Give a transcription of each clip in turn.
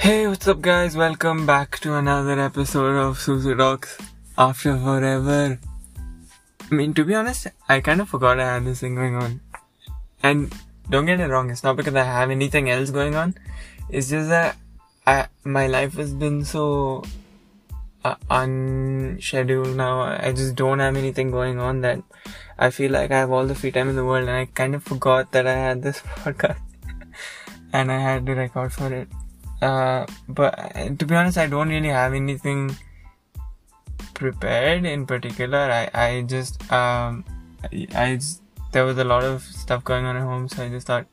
Hey, what's up, guys? Welcome back to another episode of Susu Talks after forever. I mean, to be honest, I kind of forgot I had this thing going on. And don't get it wrong, it's not because I have anything else going on. It's just that I, my life has been so uh, unscheduled now. I just don't have anything going on that I feel like I have all the free time in the world. And I kind of forgot that I had this podcast and I had to record for it. Uh, but uh, to be honest, I don't really have anything prepared in particular. I, I just, um, I, I just, there was a lot of stuff going on at home, so I just thought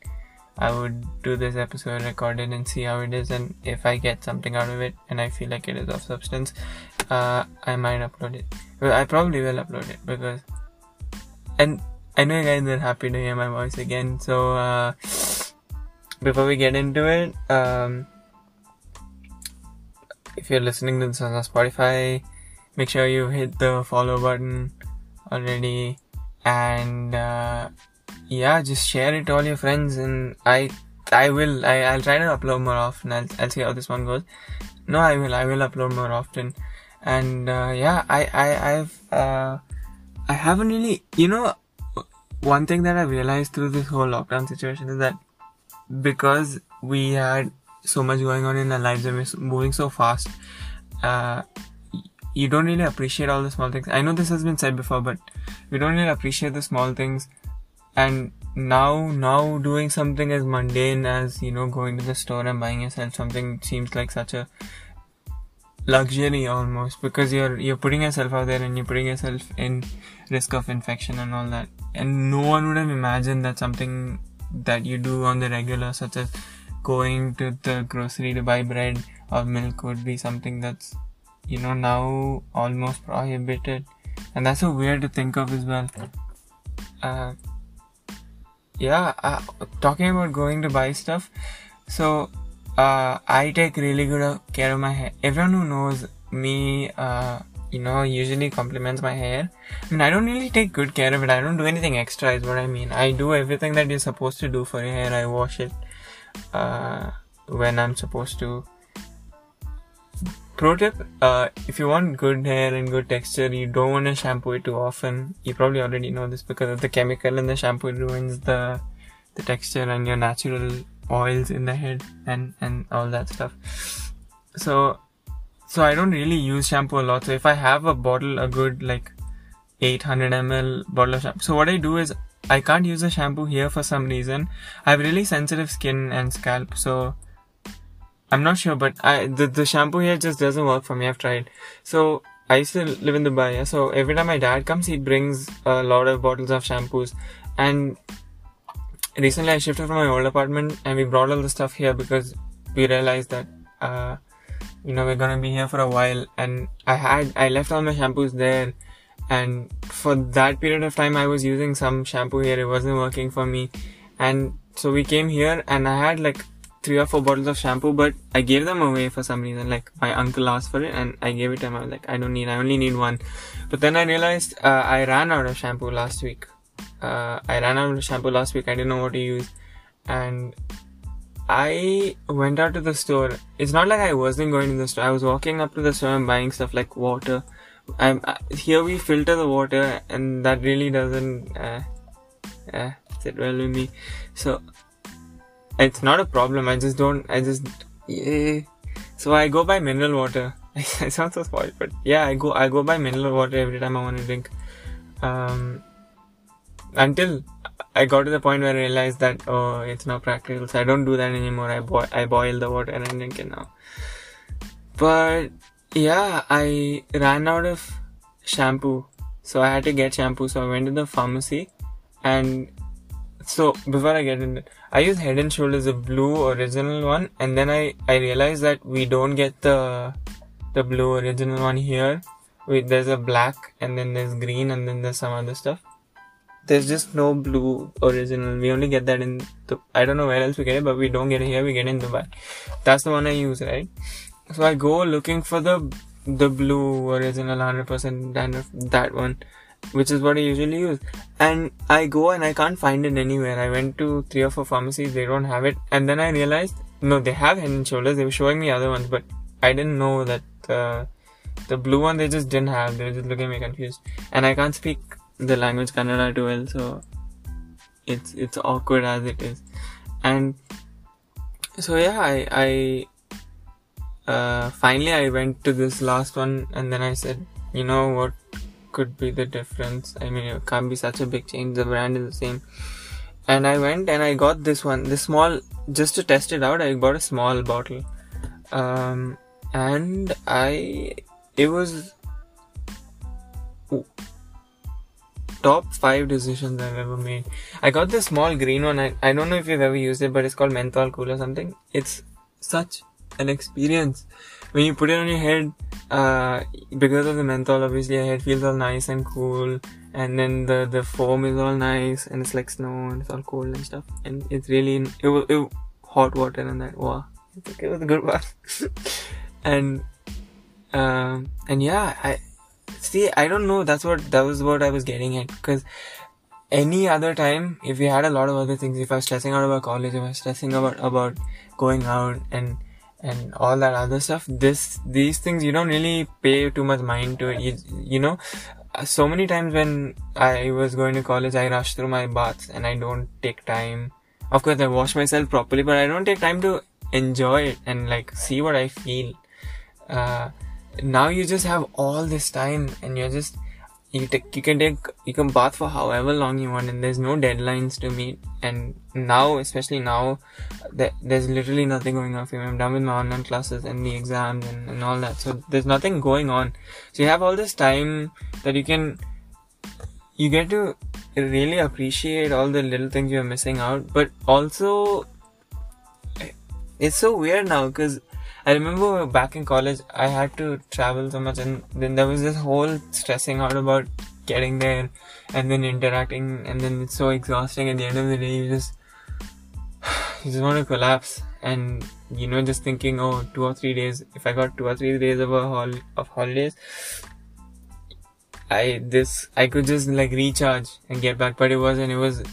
I would do this episode, record it, and see how it is. And if I get something out of it and I feel like it is of substance, uh, I might upload it. Well, I probably will upload it because, and I know you guys are happy to hear my voice again. So, uh, before we get into it, um, if you're listening to this on Spotify, make sure you hit the follow button already. And uh, yeah just share it to all your friends and i i will I, i'll try to upload more often. I'll, I'll see how this one goes. No i will i will upload more often. And uh, yeah i i i've uh, i haven't really you know one thing that i realized through this whole lockdown situation is that because we had so much going on in our lives and we're moving so fast. Uh, you don't really appreciate all the small things. I know this has been said before but we don't really appreciate the small things. And now now doing something as mundane as you know going to the store and buying yourself something seems like such a luxury almost because you're you're putting yourself out there and you're putting yourself in risk of infection and all that. And no one would have imagined that something that you do on the regular such as going to the grocery to buy bread or milk would be something that's you know now almost prohibited. And that's so weird to think of as well. Uh, yeah uh, talking about going to buy stuff so uh, i take really good care of my hair. Everyone who knows me uh, you know usually compliments my hair. I mean i don't really take good care of it. I don't do anything extra is what i mean. I do everything that you're supposed to do for your hair. I wash it uh, when i'm supposed to Pro tip, uh, if you want good hair and good texture, you don't want to shampoo it too often. You probably already know this because of the chemical in the shampoo ruins the the texture and your natural oils in the head and and all that stuff. So so I don't really use shampoo a lot. So if I have a bottle, a good like 800 ml bottle of shampoo. So what I do is I can't use the shampoo here for some reason. I have really sensitive skin and scalp, so I'm not sure, but I the, the shampoo here just doesn't work for me. I've tried. So I used to live in Dubai, yeah? so every time my dad comes, he brings a lot of bottles of shampoos. And recently I shifted from my old apartment and we brought all the stuff here because we realized that, uh, you know, we're gonna be here for a while. And I had, I left all my shampoos there. And for that period of time, I was using some shampoo here. It wasn't working for me. And so we came here and I had like three or four bottles of shampoo, but I gave them away for some reason. Like my uncle asked for it, and I gave it to him. I was like, I don't need. I only need one. But then I realized uh, I ran out of shampoo last week. Uh, I ran out of shampoo last week. I didn't know what to use, and I went out to the store. It's not like I wasn't going to the store. I was walking up to the store and buying stuff like water. I'm uh, here. We filter the water, and that really doesn't uh, uh, sit well with me. So it's not a problem. I just don't. I just yeah. So I go by mineral water. I sound so spoiled, but yeah, I go I go by mineral water every time I want to drink. Um, until I got to the point where I realized that oh, it's not practical, so I don't do that anymore. I I boil the water and I drink it now. But yeah, I ran out of shampoo, so I had to get shampoo. So I went to the pharmacy, and so before I get into I use Head and Shoulders the blue original one, and then I I realized that we don't get the the blue original one here. We, there's a black, and then there's green, and then there's some other stuff. There's just no blue original. We only get that in the, I don't know where else we get it, but we don't get it here. We get it in Dubai. That's the one I use, right? So I go looking for the the blue original 100% dandruff, that one which is what I usually use. And I go and I can't find it anywhere. I went to three or four pharmacies, they don't have it. And then I realized no, they have head and shoulders. They were showing me other ones, but I didn't know that the the blue one they just didn't have. They were just looking at me confused, and I can't speak the language Kannada too well, so it's it's awkward as it is, and so yeah, I I uh, finally I went to this last one, and then I said, you know what could be the difference? I mean, it can't be such a big change. The brand is the same. And I went and I got this one, this small, just to test it out. I bought a small bottle, um, and I, it was ooh, top five decisions I've ever made. I got this small green one. I, I don't know if you've ever used it, but it's called menthol cool or something. It's such an experience. When you put it on your head uh, because of the menthol obviously your head feels all nice and cool and then the the foam is all nice and it's like snow and it's all cold and stuff and it's really it was, it, hot water and that wow It's okay, it was a good one. And um and yeah i see i don't know that's what that was what i was getting at because any other time if we had a lot of other things if i was stressing out about college if i was stressing about about going out and and all that other stuff this these things you don't really pay too much mind to it. You, you know so many times when i was going to college i rush through my baths and i don't take time. Of course i wash myself properly but i don't take time to enjoy it and like see what i feel. Uh, now you just have all this time and you're just you take you can take you can bath for however long you want and there's no deadlines to meet. And now especially now there's literally nothing going on for me i'm done with my online classes and the exams and, and all that. So there's nothing going on. So you have all this time that you can you get to really appreciate all the little things you're missing out. But also it's so weird now because I remember back in college, I had to travel so much, and then there was this whole stressing out about getting there and then interacting, and then it's so exhausting. At the end of the day, you just you just want to collapse, and you know, just thinking, oh, two or three days. If I got two or three days of a hol- of holidays, I this I could just like recharge and get back, but it wasn't. It was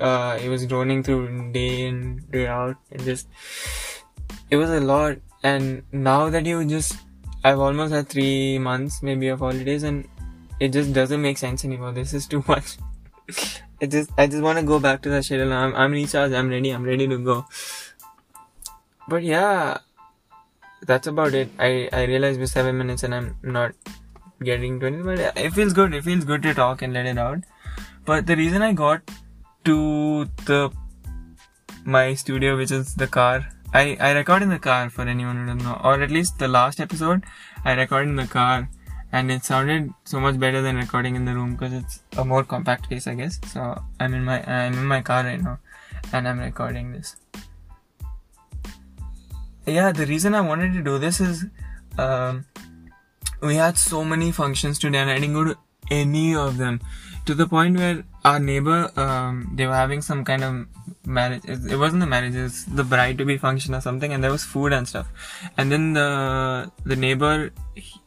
uh, it was droning through day in day out, and just it was a lot and now that you just I've almost had three months maybe of holidays and it just doesn't make sense anymore. This is too much. it just I just want to go back to the schedule. I'm I'm recharged. I'm ready. I'm ready to go. But yeah, that's about it. I I realized we're seven minutes and I'm not getting to it, but it feels good. It feels good to talk and let it out. But the reason I got to the my studio, which is the car, I, I record in the car for anyone who doesn't know, or at least the last episode I recorded in the car, and it sounded so much better than recording in the room because it's a more compact space, I guess. So I'm in my I'm in my car right now, and I'm recording this. Yeah, the reason I wanted to do this is, um, we had so many functions today, and I didn't go to any of them, to the point where our neighbor um, they were having some kind of marriage it wasn't the marriage it was the bride to be function or something and there was food and stuff. And then the the neighbor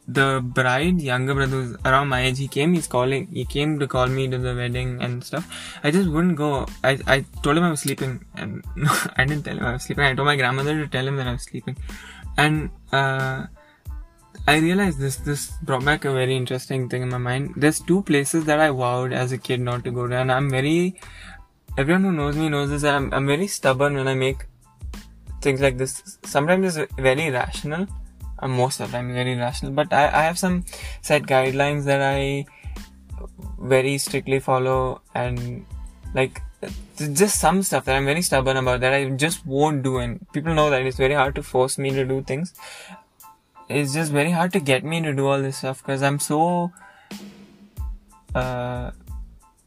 the bride younger brother was around my age he came he's calling he came to call me to the wedding and stuff. I just wouldn't go. I i told him i was sleeping and no, i didn't tell him i was sleeping. I told my grandmother to tell him that i was sleeping. And uh I realized this this brought back a very interesting thing in my mind. There's two places that I vowed as a kid not to go to, and I'm very everyone who knows me knows this. I'm I'm very stubborn when I make things like this. Sometimes it's very rational. and most of the time very rational, but I, I have some set guidelines that I very strictly follow and like just some stuff that I'm very stubborn about that I just won't do and people know that it's very hard to force me to do things. It's just very hard to get me to do all this stuff because I'm so uh,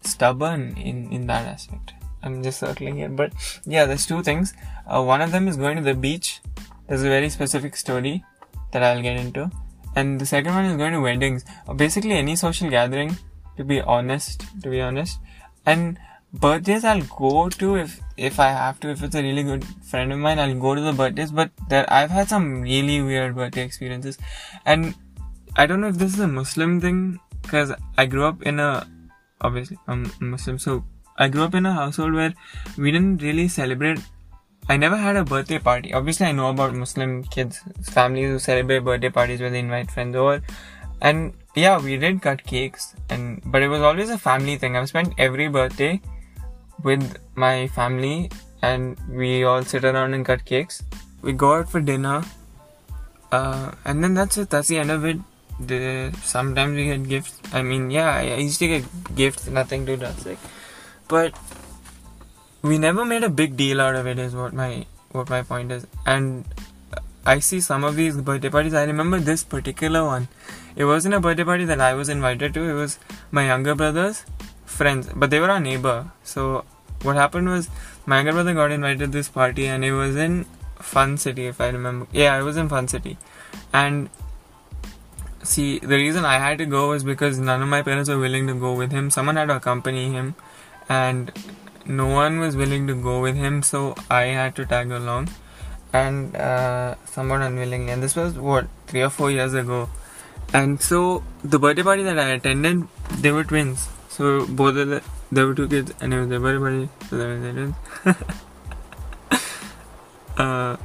stubborn in in that aspect. I'm just circling here. But yeah, there's two things. Uh, one of them is going to the beach. There's a very specific story that I'll get into. And the second one is going to weddings. Uh, basically, any social gathering, to be honest, to be honest. And birthdays I'll go to if if I have to. If it's a really good friend of mine, I'll go to the birthdays. But there, I've had some really weird birthday experiences, and I don't know if this is a Muslim thing because I grew up in a obviously I'm Muslim, so I grew up in a household where we didn't really celebrate I never had a birthday party. Obviously, I know about Muslim kids, families who celebrate birthday parties where they invite friends over. And yeah, we did cut cakes, and but it was always a family thing. I've spent every birthday with my family, and we all sit around and cut cakes. We go out for dinner, uh, and then that's it. That's the end of it. The, sometimes we get gifts. I mean, yeah, I used to get gifts, nothing too drastic, but we never made a big deal out of it. Is what my what my point is, and I see some of these birthday parties. I remember this particular one. It wasn't a birthday party that I was invited to. It was my younger brother's friends, but they were our neighbor. So what happened was my younger brother got invited to this party, and it was in Fun City, if I remember. Yeah, it was in Fun City, and see the reason I had to go was because none of my parents were willing to go with him. Someone had to accompany him, and no one was willing to go with him, so I had to tag along, and uh, somewhat unwillingly. And this was what three or four years ago, and so the birthday party that I attended, they were twins. So both of the there were two kids, and it was their birthday party, so they were twins. uh,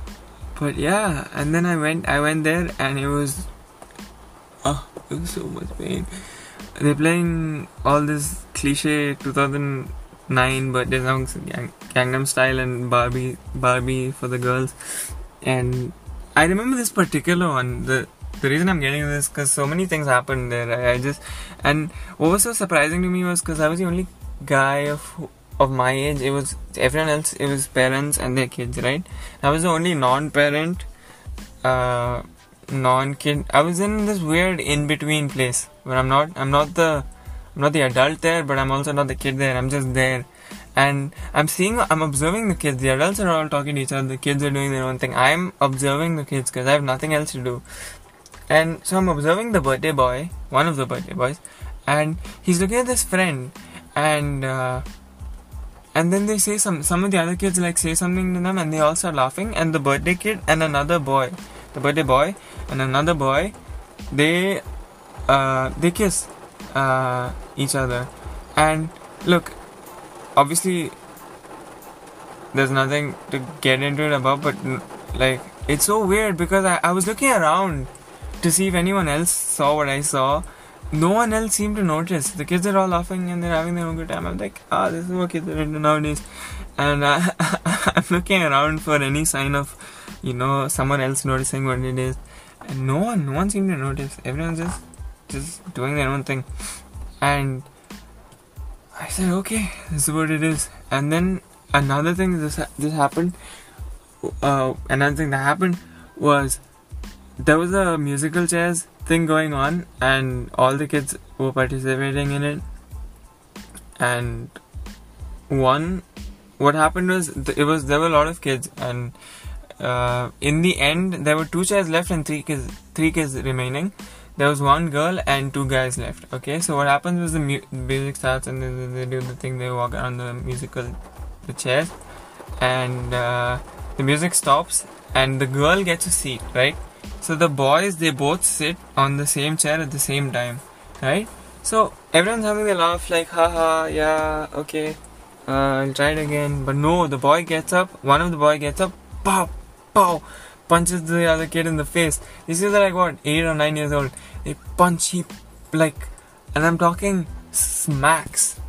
but yeah, and then I went, I went there, and it was, oh, it was so much pain. They're playing all this cliche 2009 birthday songs, Gang- Gangnam Style and Barbie, Barbie for the girls, and I remember this particular one. The the reason I'm getting this because so many things happened there. I, I, just and what was so surprising to me was because I was the only guy of of my age. It was everyone else. It was parents and their kids, right? I was the only non-parent, uh, non-kid. I was in this weird in-between place where I'm not. I'm not the. I'm not the adult there, but I'm also not the kid there. I'm just there and I'm seeing, I'm observing the kids. The adults are all talking to each other. The kids are doing their own thing. I'm observing the kids because I have nothing else to do. And so I'm observing the birthday boy, one of the birthday boys, and he's looking at this friend, and uh, and then they say some some of the other kids like say something to them, and they all start laughing, and the birthday kid and another boy, the birthday boy and another boy, they uh, they kiss uh, each other, and look, obviously there's nothing to get into it about, but like it's so weird because I, I was looking around to see if anyone else saw what I saw. No one else seemed to notice. The kids are all laughing and they're having their own good time. I'm like, ah, this is what kids are into nowadays. And uh, I'm looking around for any sign of, you know, someone else noticing what it is. And no one, no one seemed to notice. Everyone's just, just doing their own thing. And I said, okay, this is what it is. And then another thing this this happened. Uh, another thing that happened was there was a musical chairs thing going on, and all the kids were participating in it. And one, what happened was it was there were a lot of kids, and uh, in the end there were two chairs left and three kids, three kids remaining. There was one girl and two guys left. Okay, so what happens is the mu- music starts and they, they do the thing. They walk around the musical, the chairs, and uh, the music stops, and the girl gets a seat, right? So the boys they both sit on the same chair at the same time, right? So everyone's having a laugh like haha yeah okay uh, I'll try it again. But no, the boy gets up. One of the boy gets up, pow, pow, punches the other kid in the face. Kids are like what eight or nine years old. They punch he like, and I'm talking smacks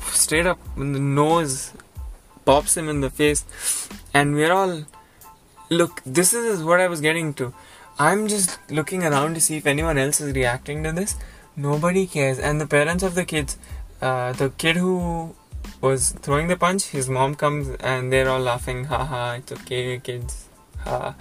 straight up in the nose, pops him in the face, and we're all look. This is what I was getting to. I'm just looking around to see if anyone else is reacting to this. Nobody cares. And the parents of the kids, uh, the kid who was throwing the punch, his mom comes and they're all laughing, haha, it's okay, kids, ha.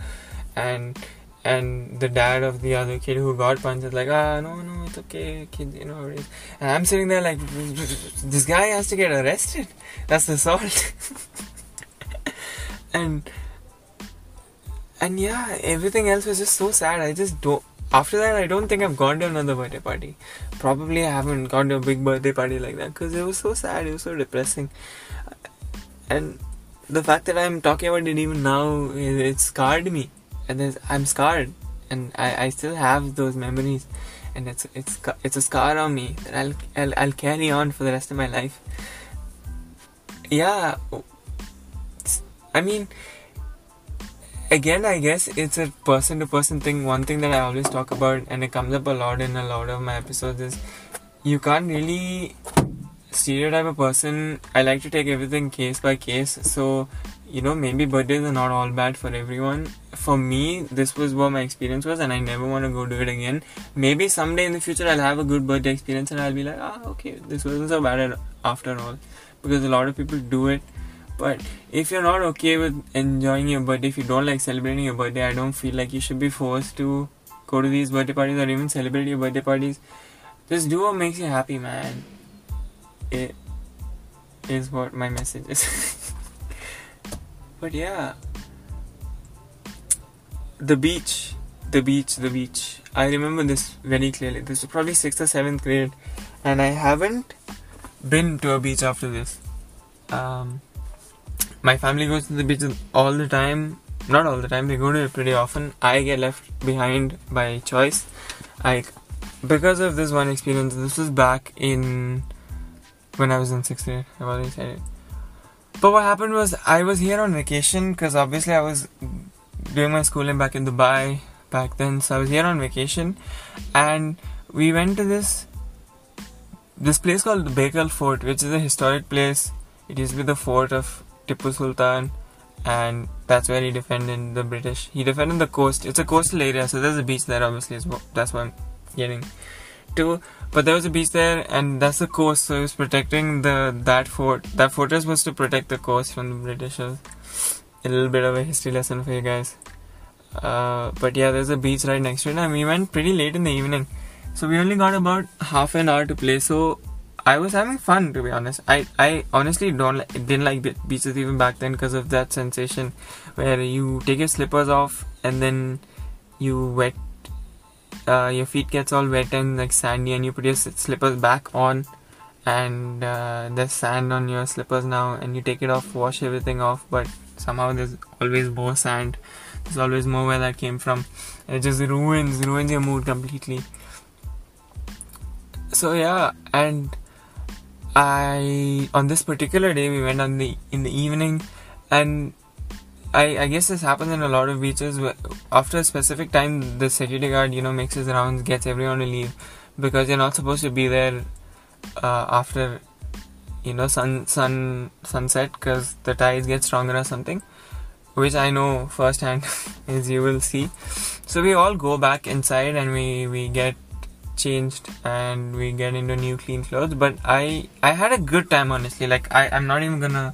And and the dad of the other kid who got punched is like, ah, no, no, it's okay, kids, you know. And I'm sitting there like, this guy has to get arrested. That's assault. and and yeah, everything else was just so sad. I just don't. After that, I don't think I've gone to another birthday party. Probably I haven't gone to a big birthday party like that because it was so sad. It was so depressing. And the fact that I'm talking about it even now, it, scarred me. And I'm scarred, and I, I still have those memories, and it's it's it's a scar on me that I'll I'll, I'll carry on for the rest of my life. Yeah, I mean again, I guess it's a person to person thing. One thing that I always talk about, and it comes up a lot in a lot of my episodes, is you can't really stereotype a person. I like to take everything case by case. So, you know, maybe birthdays are not all bad for everyone. For me, this was what my experience was, and I never want to go do it again. Maybe someday in the future, I'll have a good birthday experience, and I'll be like, ah, okay, this wasn't so bad after all. Because a lot of people do it but if you're not okay with enjoying your birthday, if you don't like celebrating your birthday, I don't feel like you should be forced to go to these birthday parties or even celebrate your birthday parties. Just do what makes you happy, man. It is what my message is. but yeah, the beach, the beach, the beach. I remember this very clearly. This was probably sixth or seventh grade, and I haven't been to a beach after this. Um, my family goes to the beach all the time. Not all the time. They go to it pretty often. I get left behind by choice. I because of this one experience. This was back in when I was in sixth grade. I've already said it. But what happened was I was here on vacation because obviously I was doing my schooling back in Dubai back then. So I was here on vacation, and we went to this this place called the Bekal Fort, which is a historic place. It used to be the fort of Tipu Sultan, and that's where he defended the British. He defended the coast. It's a coastal area, so there's a beach there. Obviously, that's what I'm getting to. But there was a beach there, and that's the coast. So it was protecting the that fort. That fortress was to protect the coast from the Britishers. A little bit of a history lesson for you guys. Uh, but yeah, there's a beach right next to it, and we went pretty late in the evening. So we only got about half an hour to play. So I was having fun to be honest. I, I honestly don't didn't like beaches even back then because of that sensation where you take your slippers off and then you wet uh, your feet gets all wet and like sandy and you put your slippers back on and uh, there's sand on your slippers now and you take it off wash everything off but somehow there's always more sand. There's always more where that came from. It just ruins ruins your mood completely. So yeah and I on this particular day we went on the in the evening, and I I guess this happens in a lot of beaches. After a specific time, the security guard you know makes his rounds, gets everyone to leave because you're not supposed to be there uh, after you know sun sun sunset because the tides get stronger or something which I know firsthand as you will see. So we all go back inside and we, we get changed and we get into new clean clothes but i i had a good time honestly like i i'm not even gonna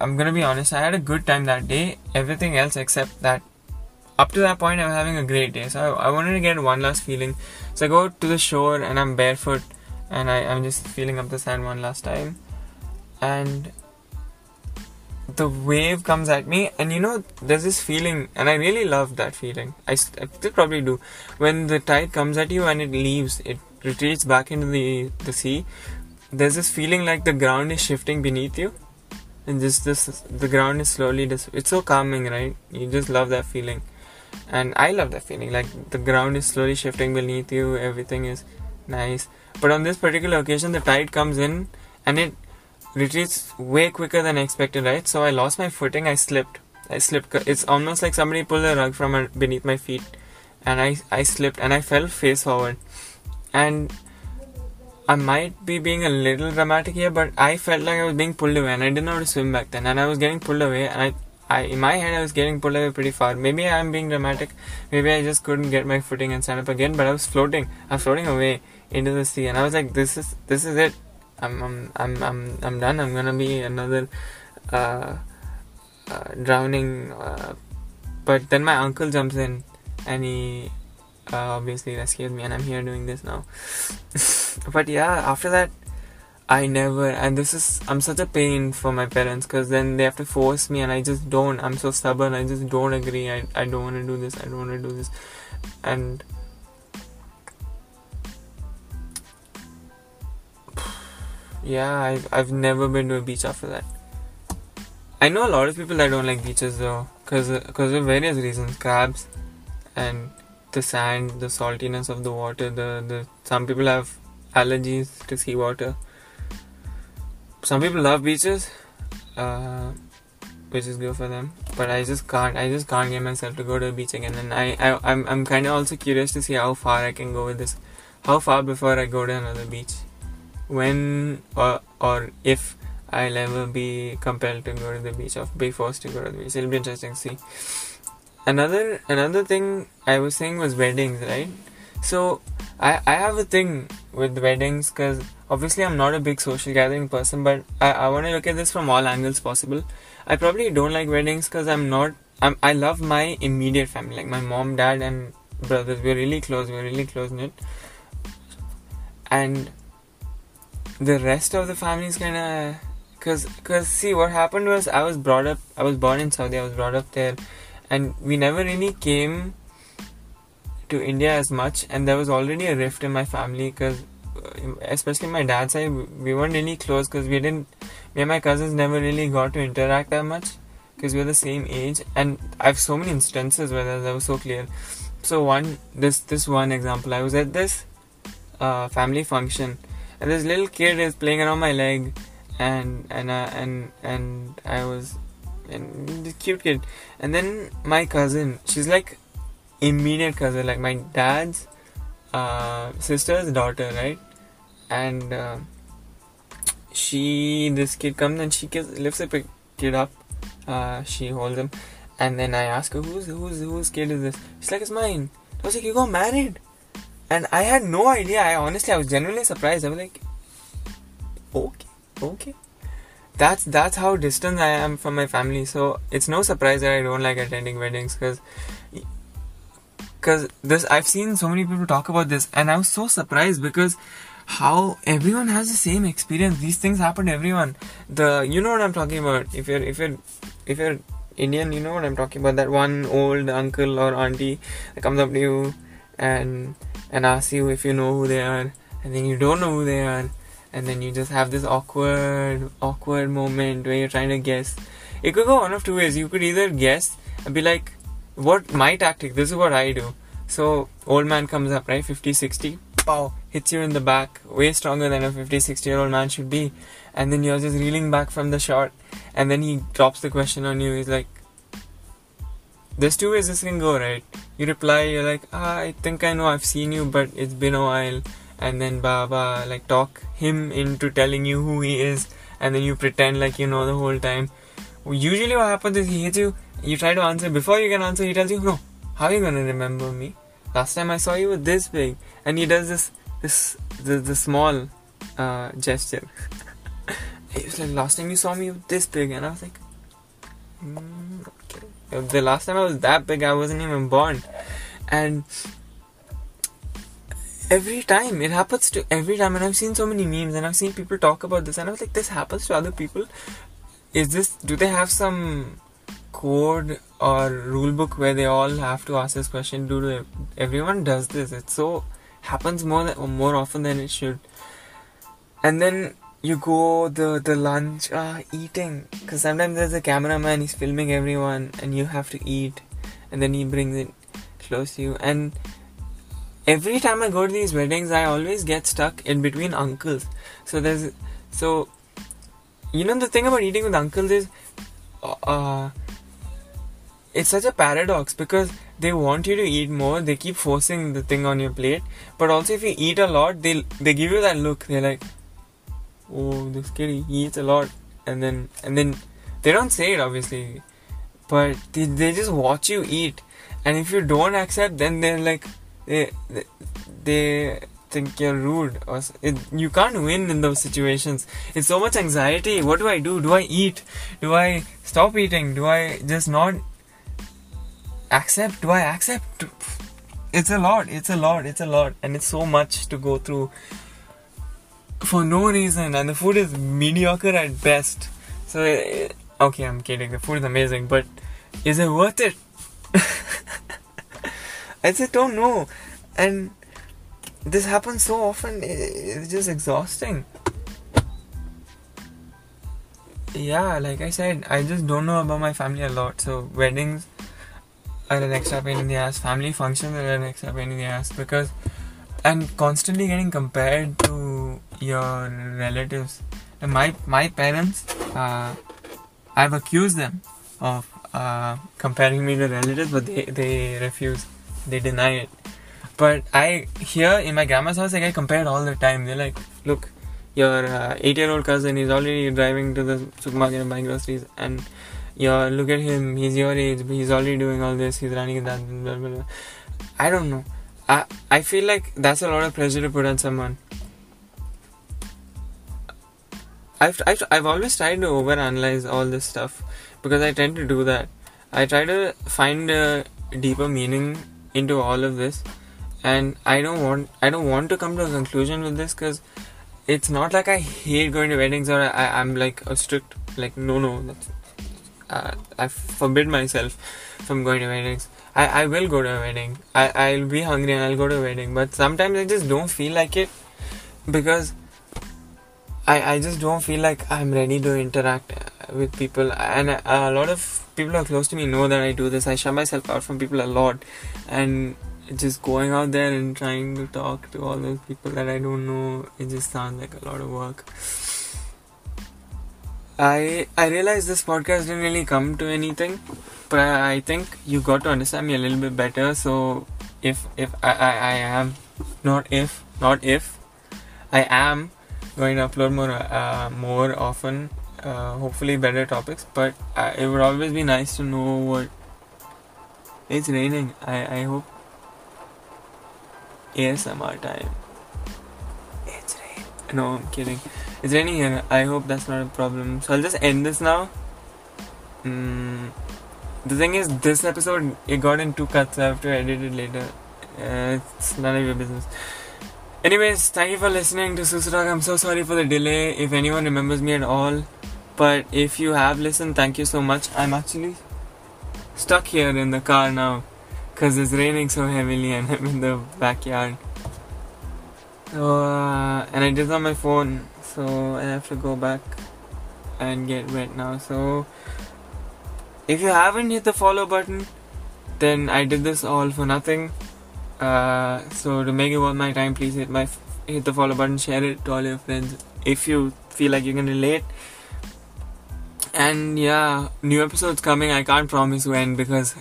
i'm gonna be honest i had a good time that day everything else except that up to that point i'm having a great day. So i, I wanted to get one last feeling. So i go to the shore and i'm barefoot and I, i'm just feeling up the sand one last time. And the wave comes at me and you know there's this feeling and i really love that feeling. I, I still probably do. When the tide comes at you and it leaves it retreats back into the the sea there's this feeling like the ground is shifting beneath you and just this the ground is slowly dis- it's so calming right you just love that feeling and i love that feeling like the ground is slowly shifting beneath you everything is nice but on this particular occasion the tide comes in and it retreats way quicker than expected, right? So I lost my footing. I slipped. I slipped. It's almost like somebody pulled a rug from beneath my feet, and I I slipped and I fell face forward. And I might be being a little dramatic here, but I felt like I was being pulled away, and I didn't know how to swim back then, and I was getting pulled away, and I. I, in my head, I was getting pulled away pretty far. Maybe I'm being dramatic. Maybe I just couldn't get my footing and stand up again. But I was floating. I was floating away into the sea, and I was like, "This is this is it. I'm I'm I'm I'm, I'm done. I'm gonna be another uh, uh, drowning. Uh, but then my uncle jumps in and he uh, obviously rescued me, and I'm here doing this now. but yeah, after that. I never, and this is, I'm such a pain for my parents because then they have to force me, and I just don't. I'm so stubborn, I just don't agree. I, I don't want to do this, I don't want to do this. And Yeah, I've, I've never been to a beach after that. I know a lot of people that don't like beaches though, because because of various reasons, crabs, and the sand, the saltiness of the water. The the some people have allergies to seawater. Some people love beaches, uh, which is good for them. but I just can't. I just can't get myself to go to a beach again. And I, I I'm I'm kind of also curious to see how far I can go with this. How far before I go to another beach? When or or if I'll ever be compelled to go to the beach or be forced to go to the beach. It'll be interesting to see. Another another thing I was saying was weddings, right? So I I have a thing with weddings because obviously I'm not a big social gathering person, but I, I want to look at this from all angles possible. I probably don't like weddings because I'm not. I'm, I love my immediate family, like my mom, dad, and brothers. We're really close. We're really close knit, and the rest of the family is kind of Cause, cause, see, what happened was I was brought up. I was born in Saudi. I was brought up there, and we never really came to India as much. And there was already a rift in my family, cause uh, especially my dad's side, we weren't really close. Cause we didn't. Me and my cousins never really got to interact that much, cause we are the same age. And I have so many instances where that was so clear. So one, this this one example, I was at this uh, family function, and this little kid is playing around my leg and and uh, and and I was and the cute kid and then my cousin she's like immediate cousin like my dad's uh, sister's daughter right? And uh, she this kid comes and she gets, lifts the kid up uh, she holds him. And then I ask her who's who's whose kid is this? She's like it's mine. I was like you got married? And I had no idea. I honestly I was genuinely surprised. I was like okay okay. That's that's how distant i am from my family. So it's no surprise that i don't like attending weddings because because this i've seen so many people talk about this and i was so surprised because how everyone has the same experience. These things happen to everyone. The you know what i'm talking about. If you're if you're if you're indian you know what i'm talking about. That one old uncle or auntie that comes up to you and and asks you if you know who they are and then you don't know who they are and then you just have this awkward awkward moment where you're trying to guess. It could go one of two ways. You could either guess and be like what my tactic this is what i do. So old man comes up right 50 60 pow hits you in the back way stronger than a 50 60 year old man should be. And then you're just reeling back from the shot and then he drops the question on you he's like there's two ways this can go right? You reply you're like ah, i think i know i've seen you but it's been a while. And then Baba like talk him into telling you who he is, and then you pretend like you know the whole time. Usually, what happens is he hits you, you try to answer before you can answer, he tells you, No, how are you gonna remember me? Last time I saw you were this big, and he does this this the, small uh, gesture. he was like, Last time you saw me, you were this big, and I was like, mm, okay. The last time I was that big, I wasn't even born, and every time it happens to every time and i've seen so many memes and i've seen people talk about this and i was like this happens to other people is this do they have some code or rule book where they all have to ask this question do they, everyone does this. It so happens more than, more often than it should. And then you go the the lunch uh, eating. Because sometimes there's a cameraman he's filming everyone and you have to eat. And then he brings it close to you. And every time I go to these weddings, I always get stuck in between uncles. So there's so you know the thing about eating with uncles is uh, it's such a paradox because they want you to eat more. They keep forcing the thing on your plate, but also if you eat a lot, they they give you that look. They're like, "Oh, this kid he eats a lot," and then and then they don't say it obviously, but they they just watch you eat, and if you don't accept, then they're like they they think you're rude or it, you can't win in those situations it's so much anxiety what do i do do i eat do i stop eating do i just not accept? Do i accept? It's a lot it's a lot it's a lot. And it's so much to go through for no reason. And the food is mediocre at best. So eh, okay i'm kidding. The food is amazing but is it worth it? I just don't know. And this happens so often, it's just exhausting. Yeah, like I said, I just don't know about my family a lot. So, weddings are an extra pain in the ass, family functions are an extra pain in the ass because, and constantly getting compared to your relatives. And my, my parents, uh, I've accused them of uh, comparing me to relatives, but they they refuse, they deny it. But I here in my grandma's house, I get compared all the time. They're like, look, your uh, eight-year-old cousin is already driving to the supermarket and buying groceries, and you look at him. He's your age, he's already doing all this. He's running that. Blah, blah, blah. I don't know. I I feel like that's a lot of pressure to put on someone. I've, I've, I've always tried to overanalyze all this stuff because I tend to do that. I try to find a deeper meaning into all of this, and I don't want I don't want to come to a conclusion with this because it's not like I hate going to weddings or I, I'm like a strict like no no that's uh, I forbid myself from going to weddings. I, I will go to a wedding. I, I'll be hungry and I'll go to a wedding. But sometimes I just don't feel like it because I, I just don't feel like I'm ready to interact with people. And a, a lot of people who are close to me know that I do this. I shut myself out from people a lot. And just going out there and trying to talk to all those people that I don't know, it just sounds like a lot of work. I I realized this podcast didn't really come to anything, but I, I think you got to understand me a little bit better. So if if I, I, I am not if not if I am going to upload more uh, more often, uh, hopefully better topics. But uh, it would always be nice to know what. It's raining. I I hope. ASMR time. It's rain. No, I'm kidding. It's raining here. I hope that's not a problem. So I'll just end this now. Mm, the thing is, this episode it got in two cuts. I have to edit it later. Uh, it's none of your business. Anyways, thank you for listening to Susu Talk. I'm so sorry for the delay. If anyone remembers me at all, but if you have listened, thank you so much. I'm actually stuck here in the car now because it's raining so heavily and I'm in the backyard. Uh, and I it on my phone so I have to go back and get wet now. So if you haven't hit the follow button, then I did this all for nothing. Uh, so to make it worth my time, please hit my hit the follow button, share it to all your friends if you feel like you can relate. And yeah, new episodes coming. I can't promise when because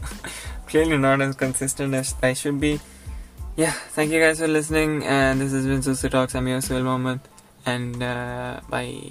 clearly not as consistent as I should be. Yeah, thank you guys for listening, and this has been Susu Talks. I'm your Suel Mohammed and uh, bye